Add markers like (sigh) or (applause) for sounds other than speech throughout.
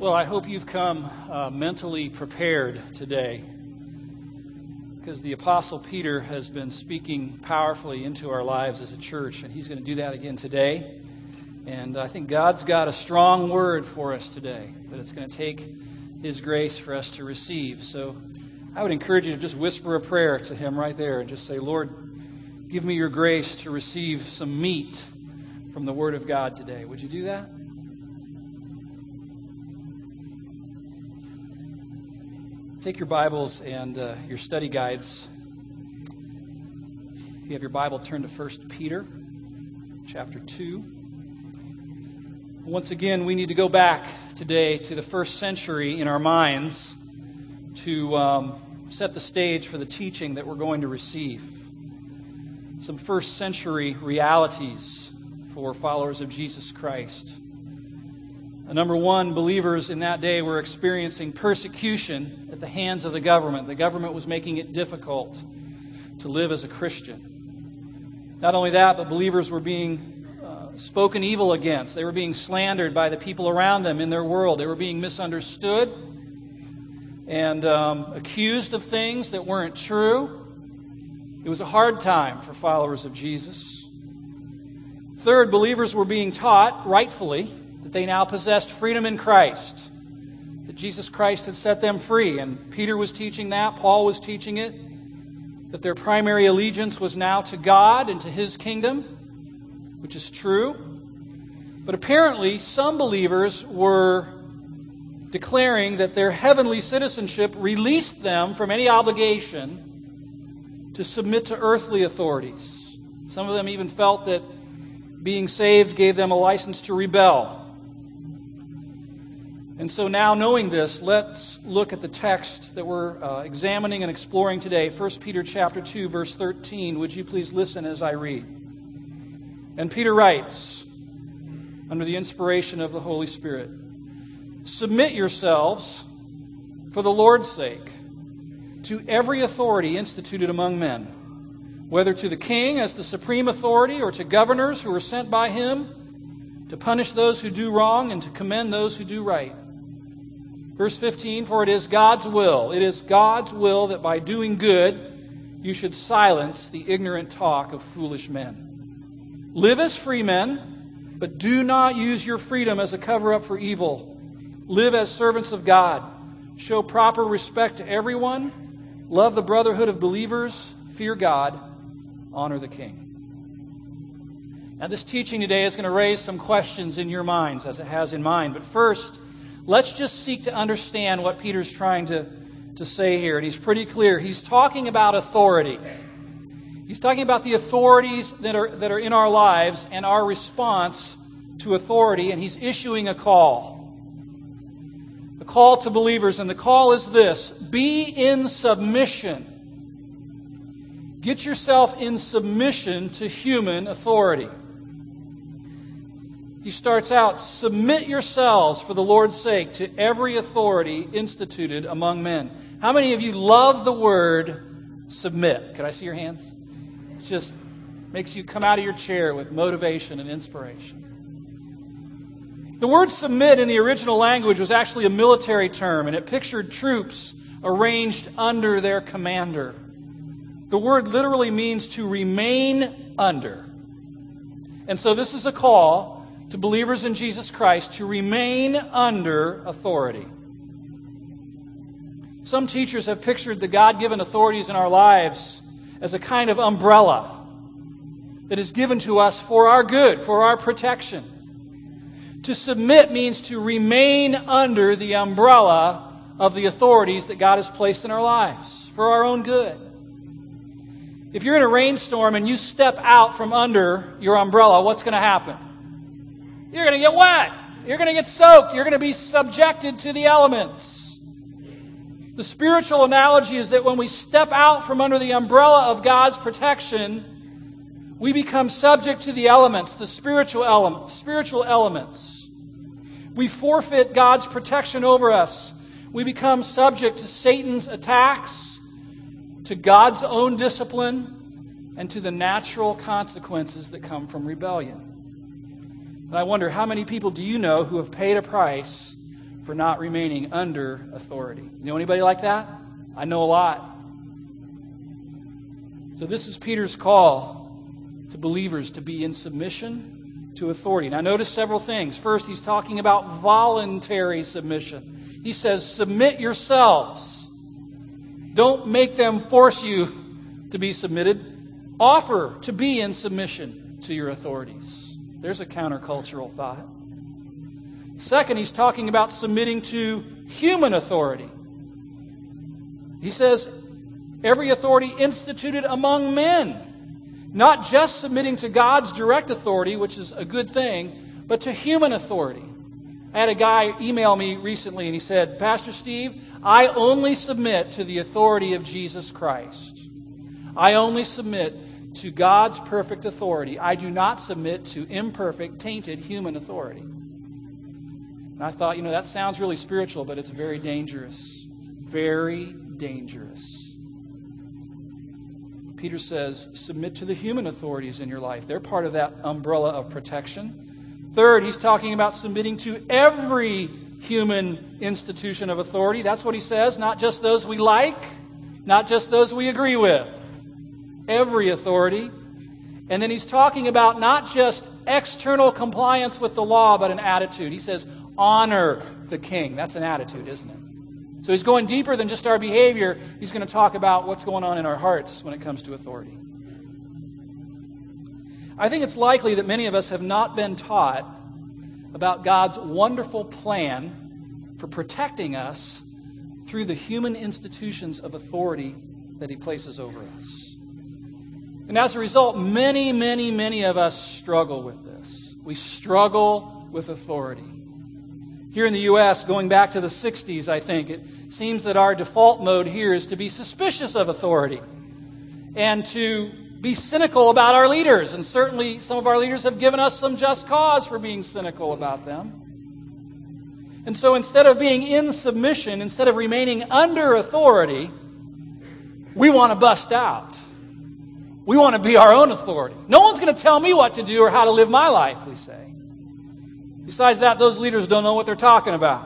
Well, I hope you've come uh, mentally prepared today because the Apostle Peter has been speaking powerfully into our lives as a church, and he's going to do that again today. And I think God's got a strong word for us today that it's going to take His grace for us to receive. So I would encourage you to just whisper a prayer to Him right there and just say, Lord, give me your grace to receive some meat from the Word of God today. Would you do that? Take your Bibles and uh, your study guides. If you have your Bible, turn to 1 Peter chapter 2. Once again, we need to go back today to the first century in our minds to um, set the stage for the teaching that we're going to receive. Some first century realities for followers of Jesus Christ. Number one, believers in that day were experiencing persecution at the hands of the government. The government was making it difficult to live as a Christian. Not only that, but believers were being uh, spoken evil against. They were being slandered by the people around them in their world. They were being misunderstood and um, accused of things that weren't true. It was a hard time for followers of Jesus. Third, believers were being taught, rightfully, that they now possessed freedom in Christ, that Jesus Christ had set them free. And Peter was teaching that, Paul was teaching it, that their primary allegiance was now to God and to his kingdom, which is true. But apparently, some believers were declaring that their heavenly citizenship released them from any obligation to submit to earthly authorities. Some of them even felt that being saved gave them a license to rebel. And so now, knowing this, let's look at the text that we're uh, examining and exploring today. 1 Peter chapter 2, verse 13. Would you please listen as I read? And Peter writes, under the inspiration of the Holy Spirit, Submit yourselves, for the Lord's sake, to every authority instituted among men, whether to the king as the supreme authority or to governors who are sent by him to punish those who do wrong and to commend those who do right. Verse 15 For it is God's will, it is God's will that by doing good you should silence the ignorant talk of foolish men. Live as free men, but do not use your freedom as a cover up for evil. Live as servants of God. Show proper respect to everyone. Love the brotherhood of believers. Fear God. Honor the king. Now, this teaching today is going to raise some questions in your minds, as it has in mine. But first, Let's just seek to understand what Peter's trying to, to say here. And he's pretty clear. He's talking about authority. He's talking about the authorities that are, that are in our lives and our response to authority, and he's issuing a call. A call to believers, and the call is this be in submission. Get yourself in submission to human authority. He starts out, Submit yourselves for the Lord's sake to every authority instituted among men. How many of you love the word submit? Could I see your hands? It just makes you come out of your chair with motivation and inspiration. The word submit in the original language was actually a military term, and it pictured troops arranged under their commander. The word literally means to remain under. And so this is a call to believers in Jesus Christ to remain under authority. Some teachers have pictured the God given authorities in our lives as a kind of umbrella that is given to us for our good, for our protection. To submit means to remain under the umbrella of the authorities that God has placed in our lives for our own good. If you're in a rainstorm and you step out from under your umbrella, what's going to happen? You're going to get wet. You're going to get soaked. You're going to be subjected to the elements. The spiritual analogy is that when we step out from under the umbrella of God's protection, we become subject to the elements, the spiritual elements, spiritual elements. We forfeit God's protection over us. We become subject to Satan's attacks, to God's own discipline, and to the natural consequences that come from rebellion. And I wonder how many people do you know who have paid a price for not remaining under authority. You know anybody like that? I know a lot. So, this is Peter's call to believers to be in submission to authority. Now, notice several things. First, he's talking about voluntary submission. He says, Submit yourselves. Don't make them force you to be submitted. Offer to be in submission to your authorities. There's a countercultural thought. Second, he's talking about submitting to human authority. He says, every authority instituted among men, not just submitting to God's direct authority, which is a good thing, but to human authority. I had a guy email me recently and he said, Pastor Steve, I only submit to the authority of Jesus Christ. I only submit to God's perfect authority. I do not submit to imperfect, tainted human authority. And I thought, you know, that sounds really spiritual, but it's very dangerous. Very dangerous. Peter says, submit to the human authorities in your life. They're part of that umbrella of protection. Third, he's talking about submitting to every human institution of authority. That's what he says, not just those we like, not just those we agree with. Every authority. And then he's talking about not just external compliance with the law, but an attitude. He says, honor the king. That's an attitude, isn't it? So he's going deeper than just our behavior. He's going to talk about what's going on in our hearts when it comes to authority. I think it's likely that many of us have not been taught about God's wonderful plan for protecting us through the human institutions of authority that he places over us. And as a result, many, many, many of us struggle with this. We struggle with authority. Here in the U.S., going back to the 60s, I think, it seems that our default mode here is to be suspicious of authority and to be cynical about our leaders. And certainly, some of our leaders have given us some just cause for being cynical about them. And so, instead of being in submission, instead of remaining under authority, we want to bust out. We want to be our own authority. No one's going to tell me what to do or how to live my life, we say. Besides that, those leaders don't know what they're talking about.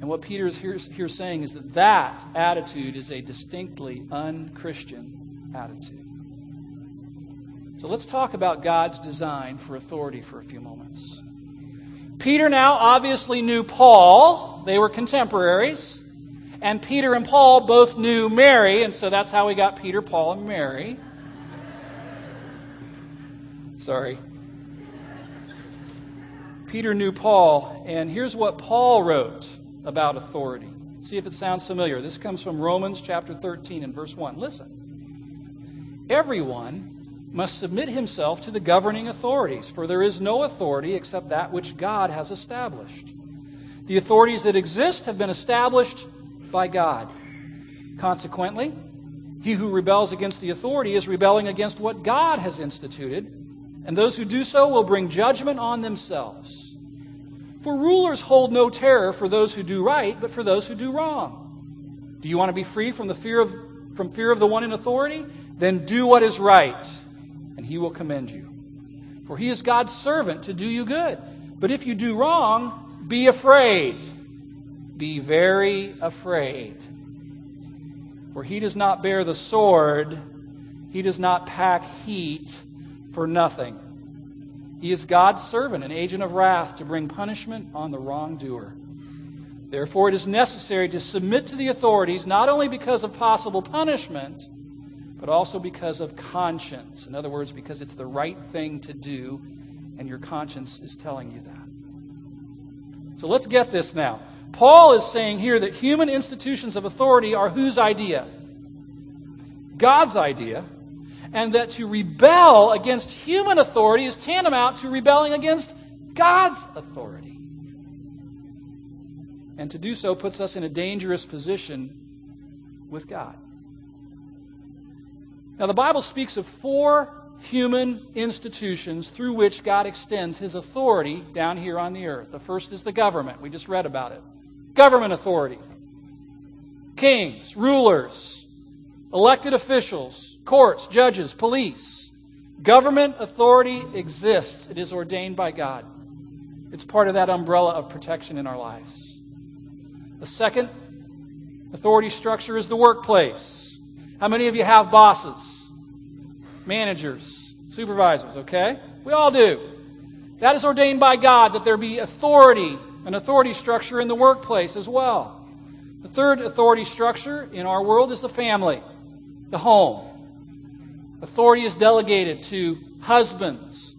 And what Peter is here, here saying is that that attitude is a distinctly unchristian attitude. So let's talk about God's design for authority for a few moments. Peter now obviously knew Paul, they were contemporaries. And Peter and Paul both knew Mary, and so that's how we got Peter, Paul, and Mary. Sorry, Peter knew Paul, and here's what Paul wrote about authority. See if it sounds familiar. This comes from Romans chapter 13 and verse 1. Listen. Everyone must submit himself to the governing authorities, for there is no authority except that which God has established. The authorities that exist have been established by God. Consequently, he who rebels against the authority is rebelling against what God has instituted, and those who do so will bring judgment on themselves. For rulers hold no terror for those who do right, but for those who do wrong. Do you want to be free from the fear of from fear of the one in authority? Then do what is right, and he will commend you. For he is God's servant to do you good. But if you do wrong, be afraid. Be very afraid. For he does not bear the sword, he does not pack heat for nothing. He is God's servant, an agent of wrath to bring punishment on the wrongdoer. Therefore, it is necessary to submit to the authorities not only because of possible punishment, but also because of conscience. In other words, because it's the right thing to do, and your conscience is telling you that. So let's get this now. Paul is saying here that human institutions of authority are whose idea? God's idea and that to rebel against human authority is tantamount to rebelling against God's authority. And to do so puts us in a dangerous position with God. Now, the Bible speaks of four human institutions through which God extends his authority down here on the earth. The first is the government. We just read about it. Government authority. Kings, rulers, elected officials, courts, judges, police. Government authority exists, it is ordained by God. It's part of that umbrella of protection in our lives. The second authority structure is the workplace. How many of you have bosses, managers, supervisors? Okay? We all do. That is ordained by God that there be authority, an authority structure in the workplace as well. The third authority structure in our world is the family, the home. Authority is delegated to husbands,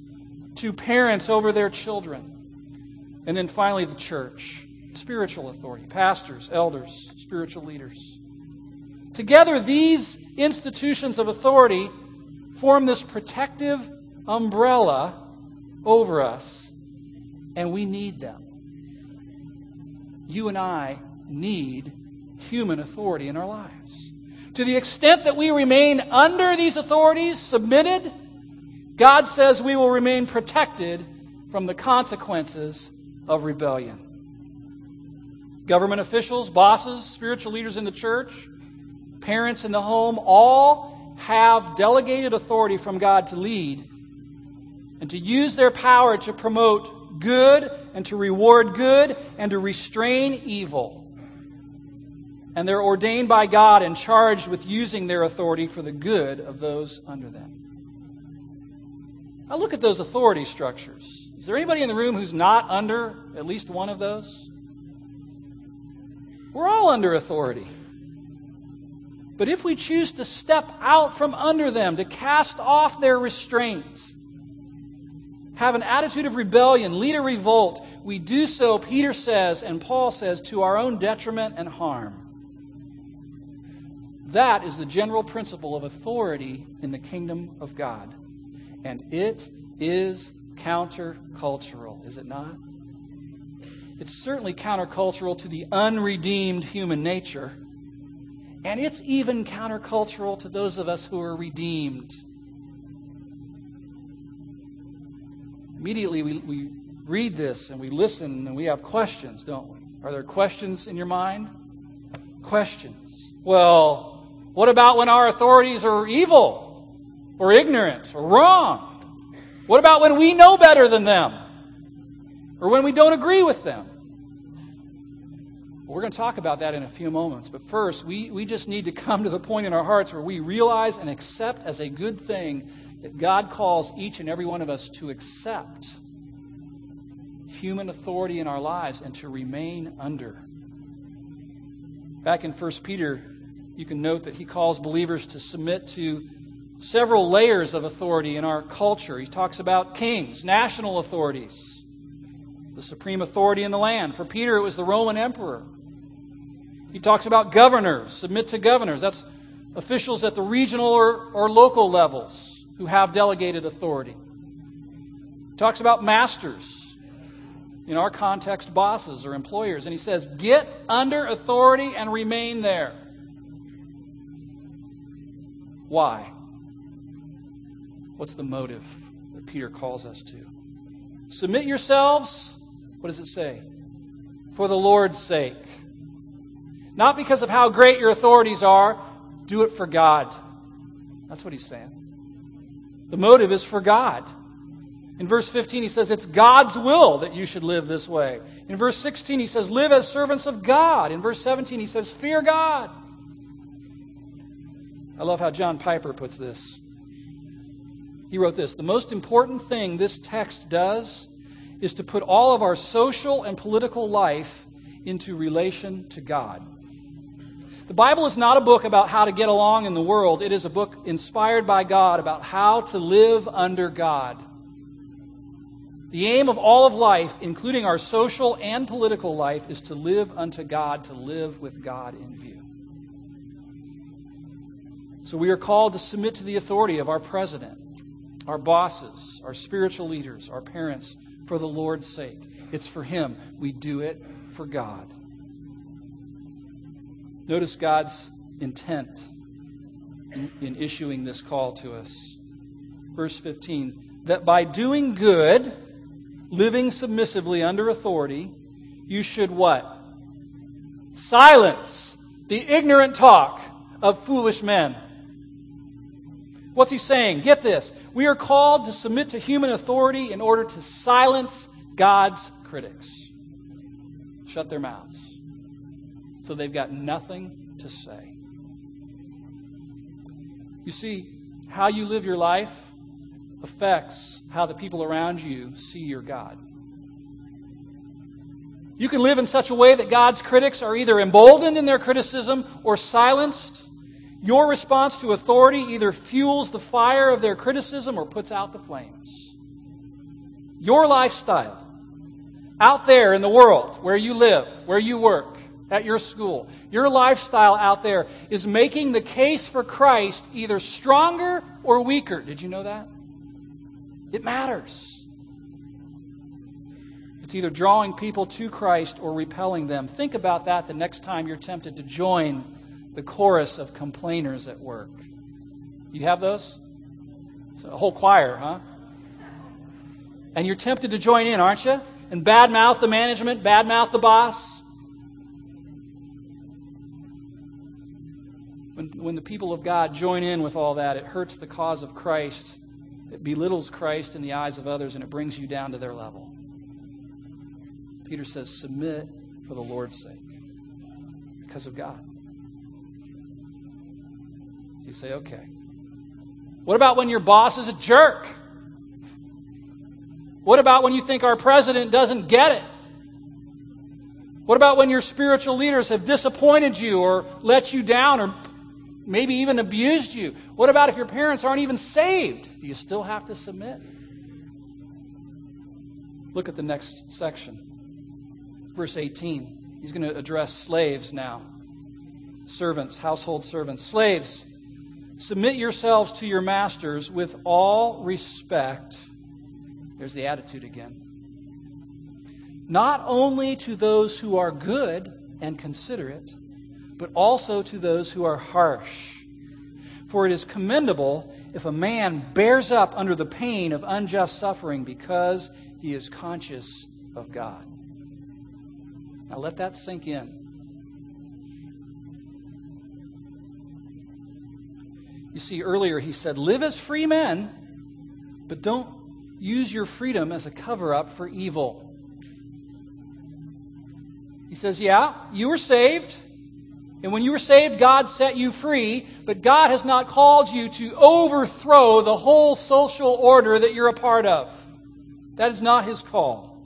to parents over their children. And then finally, the church, spiritual authority, pastors, elders, spiritual leaders. Together, these institutions of authority form this protective umbrella over us, and we need them. You and I need human authority in our lives. To the extent that we remain under these authorities, submitted, God says we will remain protected from the consequences of rebellion. Government officials, bosses, spiritual leaders in the church, parents in the home, all have delegated authority from God to lead and to use their power to promote good and to reward good and to restrain evil. And they're ordained by God and charged with using their authority for the good of those under them. Now look at those authority structures. Is there anybody in the room who's not under at least one of those? We're all under authority. But if we choose to step out from under them, to cast off their restraints, have an attitude of rebellion, lead a revolt, we do so, Peter says, and Paul says, to our own detriment and harm. That is the general principle of authority in the kingdom of God. And it is countercultural, is it not? It's certainly countercultural to the unredeemed human nature. And it's even countercultural to those of us who are redeemed. Immediately, we, we read this and we listen and we have questions, don't we? Are there questions in your mind? Questions. Well, what about when our authorities are evil or ignorant or wrong? What about when we know better than them? Or when we don't agree with them? We're going to talk about that in a few moments. But first, we, we just need to come to the point in our hearts where we realize and accept as a good thing that God calls each and every one of us to accept human authority in our lives and to remain under. Back in 1 Peter, you can note that he calls believers to submit to several layers of authority in our culture. He talks about kings, national authorities, the supreme authority in the land. For Peter, it was the Roman emperor. He talks about governors, submit to governors. That's officials at the regional or, or local levels who have delegated authority. He talks about masters, in our context, bosses or employers. And he says, get under authority and remain there. Why? What's the motive that Peter calls us to? Submit yourselves, what does it say? For the Lord's sake. Not because of how great your authorities are, do it for God. That's what he's saying. The motive is for God. In verse 15, he says, It's God's will that you should live this way. In verse 16, he says, Live as servants of God. In verse 17, he says, Fear God. I love how John Piper puts this. He wrote this The most important thing this text does is to put all of our social and political life into relation to God. The Bible is not a book about how to get along in the world, it is a book inspired by God about how to live under God. The aim of all of life, including our social and political life, is to live unto God, to live with God in view. So we are called to submit to the authority of our president, our bosses, our spiritual leaders, our parents, for the Lord's sake. It's for Him. We do it for God. Notice God's intent in, in issuing this call to us. Verse 15 that by doing good, living submissively under authority, you should what? Silence the ignorant talk of foolish men. What's he saying? Get this. We are called to submit to human authority in order to silence God's critics. Shut their mouths. So they've got nothing to say. You see, how you live your life affects how the people around you see your God. You can live in such a way that God's critics are either emboldened in their criticism or silenced. Your response to authority either fuels the fire of their criticism or puts out the flames. Your lifestyle out there in the world where you live, where you work, at your school, your lifestyle out there is making the case for Christ either stronger or weaker. Did you know that? It matters. It's either drawing people to Christ or repelling them. Think about that the next time you're tempted to join the chorus of complainers at work. You have those? It's a whole choir, huh? And you're tempted to join in, aren't you? And badmouth the management, badmouth the boss. When, when the people of God join in with all that, it hurts the cause of Christ. It belittles Christ in the eyes of others, and it brings you down to their level. Peter says, Submit for the Lord's sake, because of God. You say, okay. What about when your boss is a jerk? What about when you think our president doesn't get it? What about when your spiritual leaders have disappointed you or let you down or maybe even abused you? What about if your parents aren't even saved? Do you still have to submit? Look at the next section verse 18. He's going to address slaves now. Servants, household servants. Slaves, submit yourselves to your masters with all respect. There's the attitude again. Not only to those who are good and considerate, but also to those who are harsh. For it is commendable if a man bears up under the pain of unjust suffering because he is conscious of God. Now let that sink in. You see, earlier he said, Live as free men, but don't use your freedom as a cover up for evil. He says, Yeah, you were saved. And when you were saved, God set you free, but God has not called you to overthrow the whole social order that you're a part of. That is not His call.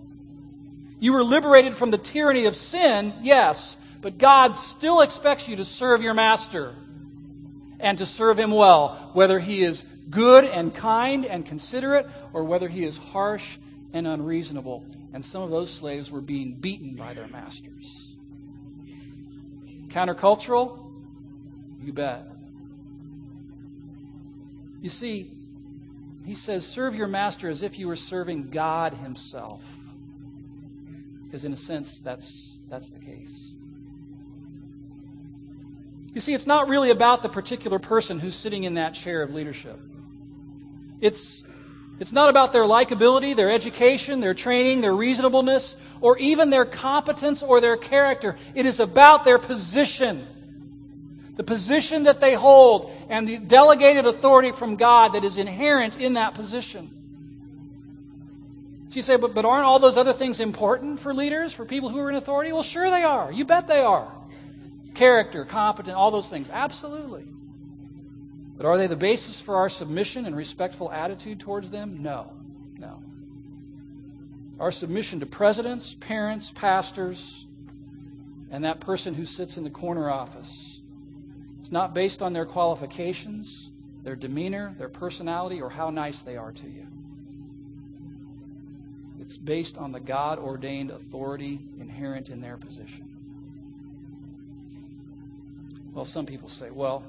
You were liberated from the tyranny of sin, yes, but God still expects you to serve your master and to serve him well, whether he is good and kind and considerate or whether he is harsh and unreasonable. And some of those slaves were being beaten by their masters. Countercultural? You bet. You see, he says, serve your master as if you were serving God himself. Because, in a sense, that's, that's the case. You see, it's not really about the particular person who's sitting in that chair of leadership. It's, it's not about their likability, their education, their training, their reasonableness, or even their competence or their character. It is about their position. The position that they hold and the delegated authority from God that is inherent in that position. So you say, but, but aren't all those other things important for leaders, for people who are in authority? Well, sure they are. You bet they are. Character, competent, all those things. Absolutely. But are they the basis for our submission and respectful attitude towards them? No. No. Our submission to presidents, parents, pastors, and that person who sits in the corner office. It's not based on their qualifications, their demeanor, their personality, or how nice they are to you. It's based on the God ordained authority inherent in their position. Well, some people say, well,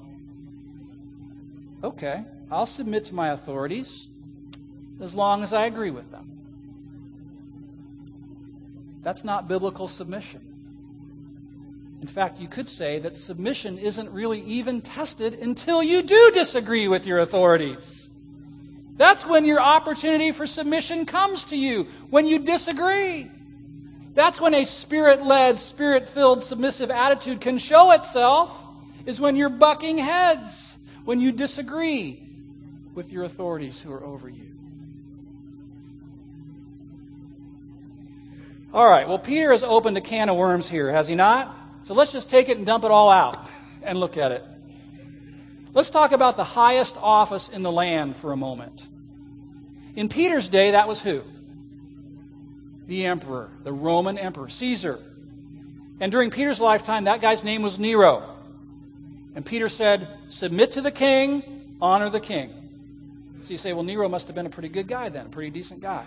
okay, I'll submit to my authorities as long as I agree with them. That's not biblical submission. In fact, you could say that submission isn't really even tested until you do disagree with your authorities. That's when your opportunity for submission comes to you, when you disagree. That's when a spirit led, spirit filled, submissive attitude can show itself, is when you're bucking heads, when you disagree with your authorities who are over you. All right, well, Peter has opened a can of worms here, has he not? So let's just take it and dump it all out and look at it. Let's talk about the highest office in the land for a moment. In Peter's day, that was who? The emperor, the Roman emperor, Caesar. And during Peter's lifetime, that guy's name was Nero. And Peter said, Submit to the king, honor the king. So you say, well, Nero must have been a pretty good guy then, a pretty decent guy.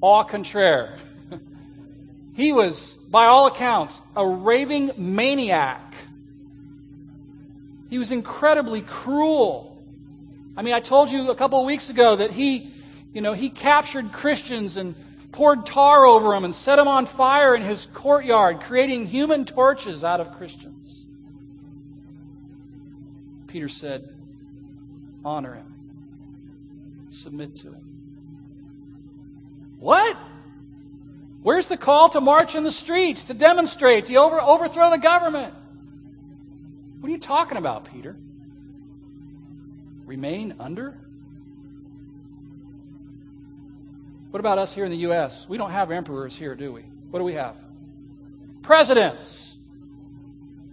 Au contraire. (laughs) he was, by all accounts, a raving maniac. He was incredibly cruel. I mean, I told you a couple of weeks ago that he, you know, he captured Christians and poured tar over them and set them on fire in his courtyard, creating human torches out of Christians. Peter said, honor him submit to him. What? Where's the call to march in the streets, to demonstrate, to over, overthrow the government? What are you talking about, Peter? Remain under? What about us here in the U.S.? We don't have emperors here, do we? What do we have? Presidents.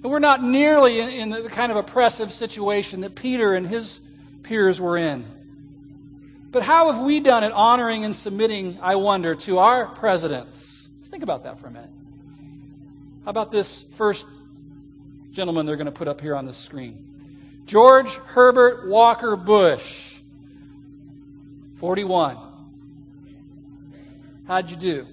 And we're not nearly in, in the kind of oppressive situation that Peter and his peers were in. But how have we done it honoring and submitting, I wonder, to our presidents? Let's think about that for a minute. How about this first gentleman they're going to put up here on the screen? George Herbert Walker Bush, 41. How'd you do?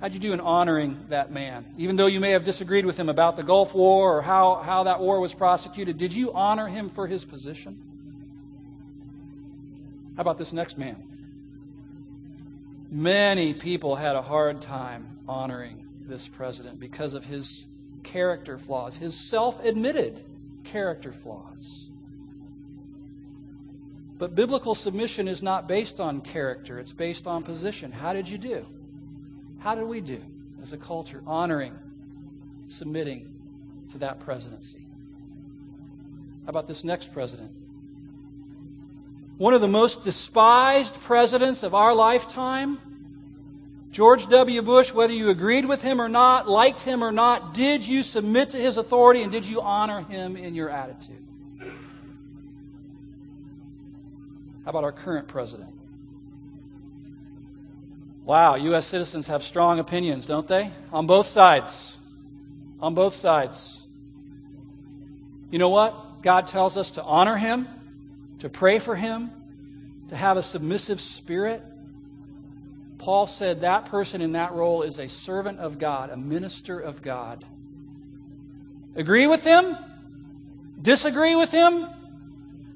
How'd you do in honoring that man? Even though you may have disagreed with him about the Gulf War or how, how that war was prosecuted, did you honor him for his position? How about this next man? Many people had a hard time honoring this president because of his character flaws, his self admitted character flaws. But biblical submission is not based on character, it's based on position. How did you do? How did we do as a culture honoring, submitting to that presidency? How about this next president? one of the most despised presidents of our lifetime, George W. Bush, whether you agreed with him or not, liked him or not, did you submit to his authority and did you honor him in your attitude? How about our current president? Wow, U.S. citizens have strong opinions, don't they? On both sides. On both sides. You know what? God tells us to honor him to pray for him, to have a submissive spirit. Paul said that person in that role is a servant of God, a minister of God. Agree with him? Disagree with him?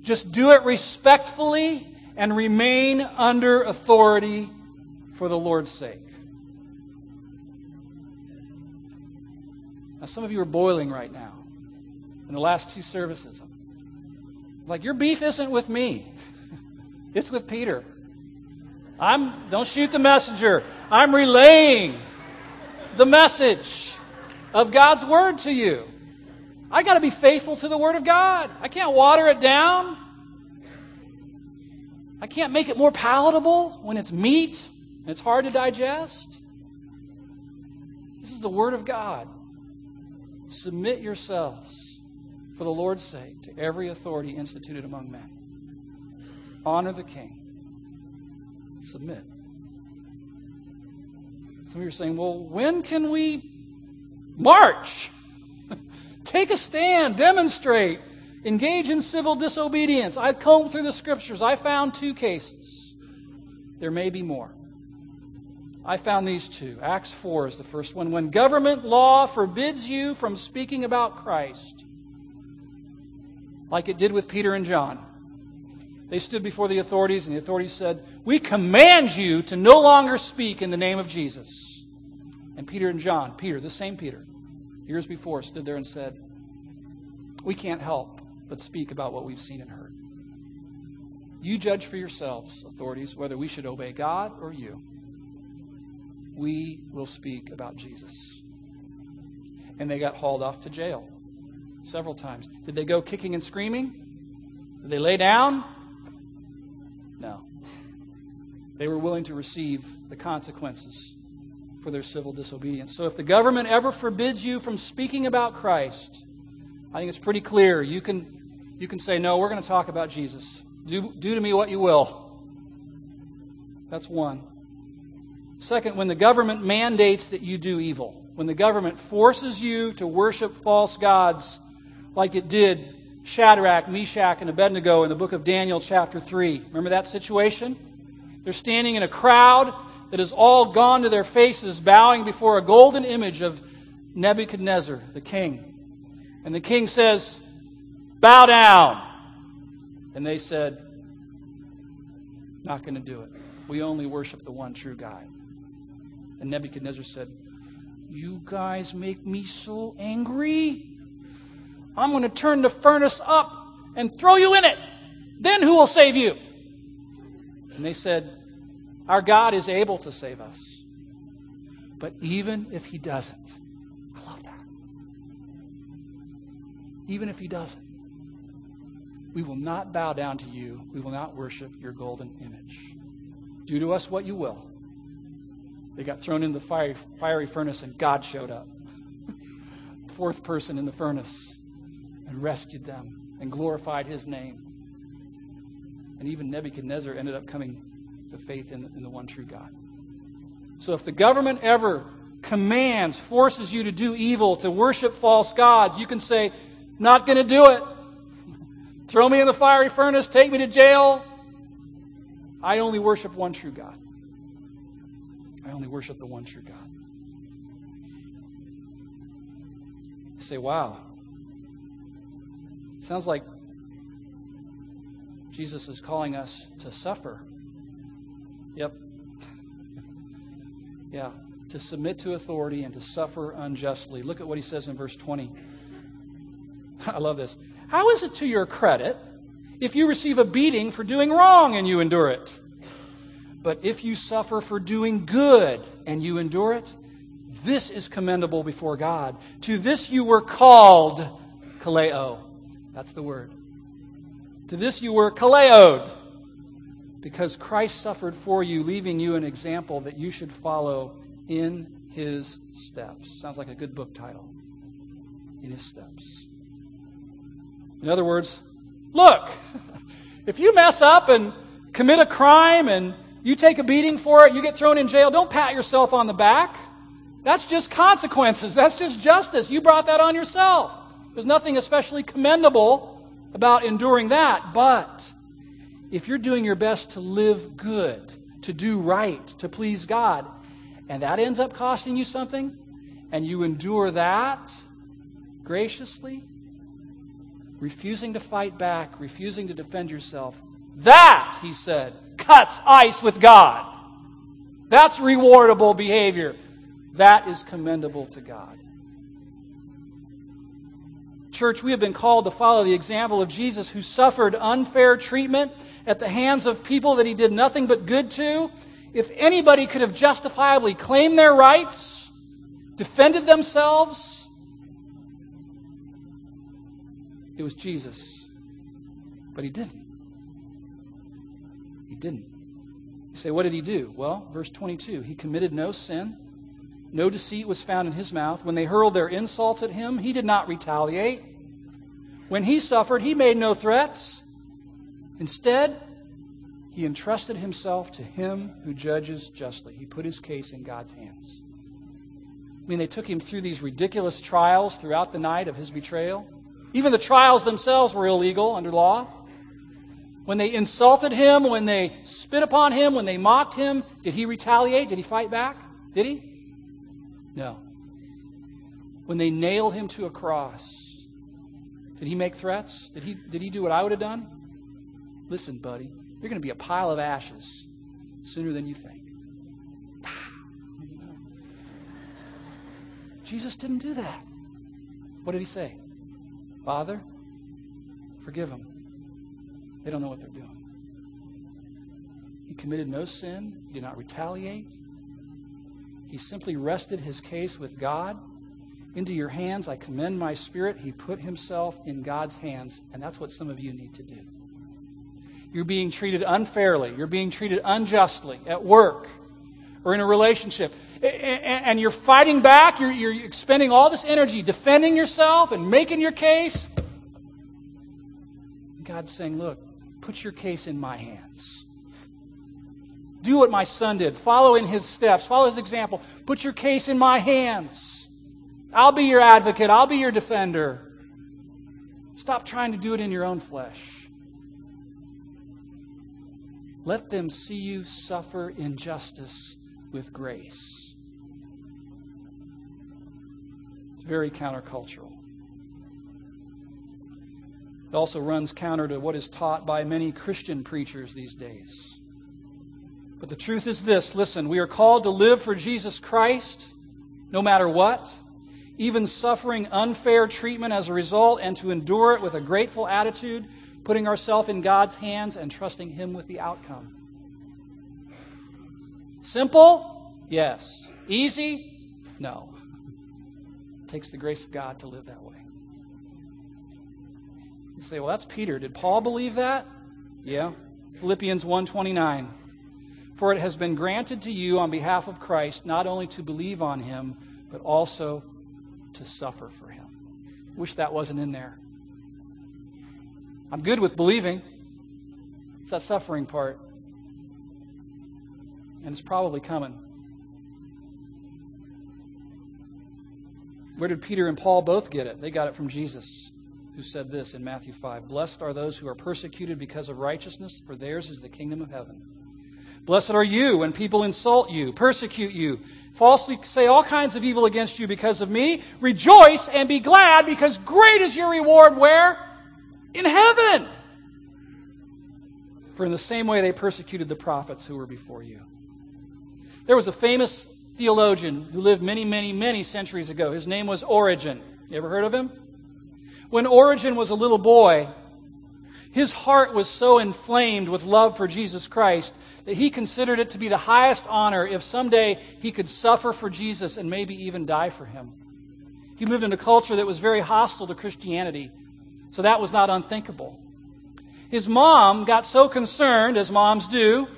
Just do it respectfully and remain under authority for the Lord's sake. Now, some of you are boiling right now in the last two services. Like, your beef isn't with me, (laughs) it's with Peter. I'm, don't shoot the messenger. I'm relaying the message of God's word to you. I got to be faithful to the word of God. I can't water it down. I can't make it more palatable when it's meat and it's hard to digest. This is the word of God. Submit yourselves for the Lord's sake, to every authority instituted among men. Honor the king. Submit. Some of you are saying, well, when can we march? (laughs) Take a stand, demonstrate, engage in civil disobedience. I combed through the scriptures. I found two cases. There may be more. I found these two. Acts 4 is the first one. When government law forbids you from speaking about Christ, like it did with Peter and John. They stood before the authorities, and the authorities said, We command you to no longer speak in the name of Jesus. And Peter and John, Peter, the same Peter, years before, stood there and said, We can't help but speak about what we've seen and heard. You judge for yourselves, authorities, whether we should obey God or you. We will speak about Jesus. And they got hauled off to jail several times. Did they go kicking and screaming? Did they lay down? No. They were willing to receive the consequences for their civil disobedience. So if the government ever forbids you from speaking about Christ, I think it's pretty clear. You can, you can say, No, we're going to talk about Jesus. Do, do to me what you will. That's one. Second, when the government mandates that you do evil, when the government forces you to worship false gods like it did Shadrach, Meshach, and Abednego in the book of Daniel, chapter 3. Remember that situation? They're standing in a crowd that has all gone to their faces, bowing before a golden image of Nebuchadnezzar, the king. And the king says, Bow down. And they said, Not going to do it. We only worship the one true God. And Nebuchadnezzar said, You guys make me so angry. I'm going to turn the furnace up and throw you in it. Then who will save you? And they said, Our God is able to save us. But even if he doesn't, I love that. Even if he doesn't, we will not bow down to you. We will not worship your golden image. Do to us what you will. They got thrown in the fiery, fiery furnace, and God showed up. (laughs) Fourth person in the furnace and rescued them and glorified his name. And even Nebuchadnezzar ended up coming to faith in, in the one true God. So if the government ever commands, forces you to do evil, to worship false gods, you can say, Not going to do it. (laughs) Throw me in the fiery furnace, take me to jail. I only worship one true God. I only worship the one true God. You say, wow. Sounds like Jesus is calling us to suffer. Yep. (laughs) yeah. To submit to authority and to suffer unjustly. Look at what he says in verse 20. (laughs) I love this. How is it to your credit if you receive a beating for doing wrong and you endure it? But if you suffer for doing good and you endure it, this is commendable before God. To this you were called, kaleo. That's the word. To this you were kaleoed, because Christ suffered for you, leaving you an example that you should follow in his steps. Sounds like a good book title. In his steps. In other words, look, (laughs) if you mess up and commit a crime and you take a beating for it, you get thrown in jail. Don't pat yourself on the back. That's just consequences. That's just justice. You brought that on yourself. There's nothing especially commendable about enduring that. But if you're doing your best to live good, to do right, to please God, and that ends up costing you something, and you endure that graciously, refusing to fight back, refusing to defend yourself, that, he said, cuts ice with God. That's rewardable behavior. That is commendable to God. Church, we have been called to follow the example of Jesus who suffered unfair treatment at the hands of people that he did nothing but good to. If anybody could have justifiably claimed their rights, defended themselves, it was Jesus. But he didn't didn't. You say, what did he do? Well, verse 22 He committed no sin. No deceit was found in his mouth. When they hurled their insults at him, he did not retaliate. When he suffered, he made no threats. Instead, he entrusted himself to him who judges justly. He put his case in God's hands. I mean, they took him through these ridiculous trials throughout the night of his betrayal. Even the trials themselves were illegal under law. When they insulted him, when they spit upon him, when they mocked him, did he retaliate? Did he fight back? Did he? No. When they nailed him to a cross, did he make threats? Did he, did he do what I would have done? Listen, buddy, you're going to be a pile of ashes sooner than you think. (sighs) Jesus didn't do that. What did he say? Father, forgive them. They don't know what they're doing. He committed no sin, he did not retaliate. He simply rested his case with God. Into your hands I commend my spirit. He put himself in God's hands, and that's what some of you need to do. you're being treated unfairly, you're being treated unjustly at work or in a relationship, and you're fighting back, you're, expending all this energy defending yourself and making your case, God's saying, Look, put your case in my hands. Do what my son did. Follow in his steps. Follow his example. Put your case in my hands. I'll be your advocate. I'll be your defender. Stop trying to do it in your own flesh. Let them see you suffer injustice with grace. It's very countercultural. It also runs counter to what is taught by many Christian preachers these days. But the truth is this listen, we are called to live for Jesus Christ no matter what, even suffering unfair treatment as a result, and to endure it with a grateful attitude, putting ourselves in God's hands and trusting Him with the outcome. Simple? Yes. Easy? No. It takes the grace of God to live that way. You say, well, that's Peter. Did Paul believe that? Yeah. Philippians 1:29. For it has been granted to you on behalf of Christ not only to believe on him, but also to suffer for him. Wish that wasn't in there. I'm good with believing. It's that suffering part. And it's probably coming. Where did Peter and Paul both get it? They got it from Jesus, who said this in Matthew 5 Blessed are those who are persecuted because of righteousness, for theirs is the kingdom of heaven. Blessed are you when people insult you, persecute you, falsely say all kinds of evil against you because of me. Rejoice and be glad because great is your reward where? In heaven. For in the same way they persecuted the prophets who were before you. There was a famous theologian who lived many, many, many centuries ago. His name was Origen. You ever heard of him? When Origen was a little boy, his heart was so inflamed with love for Jesus Christ that he considered it to be the highest honor if someday he could suffer for Jesus and maybe even die for him. He lived in a culture that was very hostile to Christianity, so that was not unthinkable. His mom got so concerned, as moms do,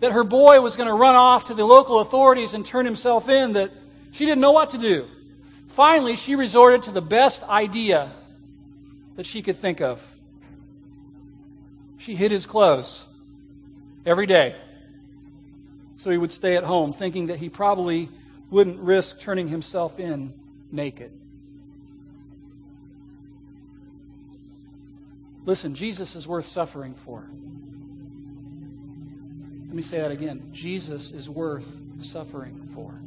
that her boy was going to run off to the local authorities and turn himself in that she didn't know what to do. Finally, she resorted to the best idea that she could think of. She hid his clothes every day so he would stay at home, thinking that he probably wouldn't risk turning himself in naked. Listen, Jesus is worth suffering for. Let me say that again. Jesus is worth suffering for.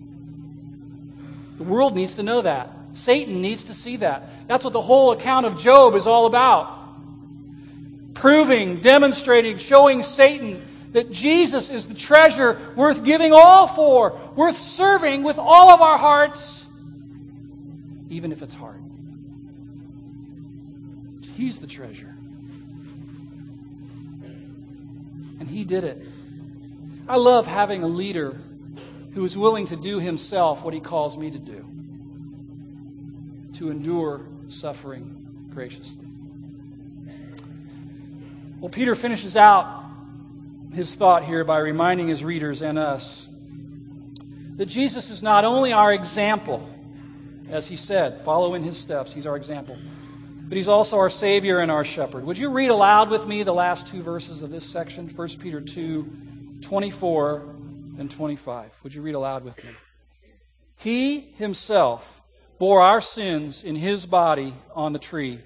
The world needs to know that. Satan needs to see that. That's what the whole account of Job is all about proving, demonstrating, showing Satan that Jesus is the treasure worth giving all for, worth serving with all of our hearts, even if it's hard. He's the treasure. And He did it. I love having a leader who is willing to do himself what He calls me to do to endure suffering graciously. Well, Peter finishes out his thought here by reminding his readers and us that Jesus is not only our example, as he said, follow in his steps, he's our example, but he's also our Savior and our shepherd. Would you read aloud with me the last two verses of this section, 1 Peter 2 24 and 25? Would you read aloud with me? He himself bore our sins in his body on the tree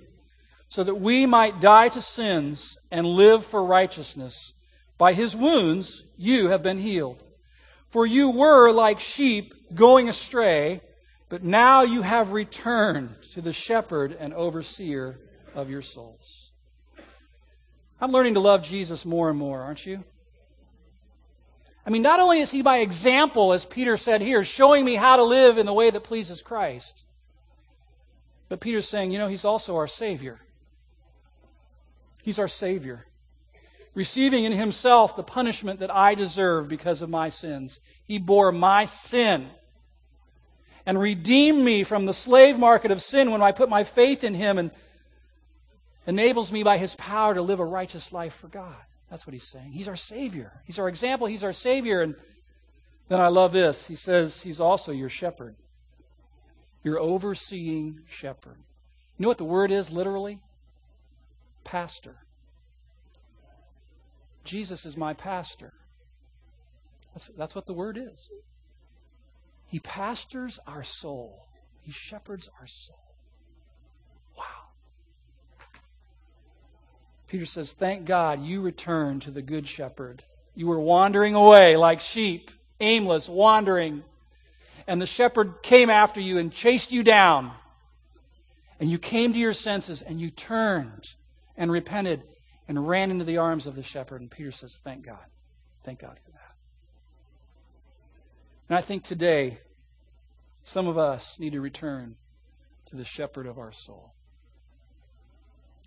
so that we might die to sins and live for righteousness. By his wounds you have been healed. For you were like sheep going astray, but now you have returned to the shepherd and overseer of your souls. I'm learning to love Jesus more and more, aren't you? I mean, not only is he my example, as Peter said here, showing me how to live in the way that pleases Christ, but Peter's saying, you know, he's also our Savior. He's our Savior. Receiving in Himself the punishment that I deserve because of my sins. He bore my sin and redeemed me from the slave market of sin when I put my faith in Him and enables me by His power to live a righteous life for God. That's what he's saying. He's our Savior. He's our example. He's our Savior. And then I love this. He says he's also your shepherd, your overseeing shepherd. You know what the word is literally? Pastor. Jesus is my pastor. That's, that's what the word is. He pastors our soul, He shepherds our soul. Peter says, Thank God you returned to the Good Shepherd. You were wandering away like sheep, aimless, wandering. And the shepherd came after you and chased you down. And you came to your senses and you turned and repented and ran into the arms of the shepherd. And Peter says, Thank God. Thank God for that. And I think today, some of us need to return to the shepherd of our soul.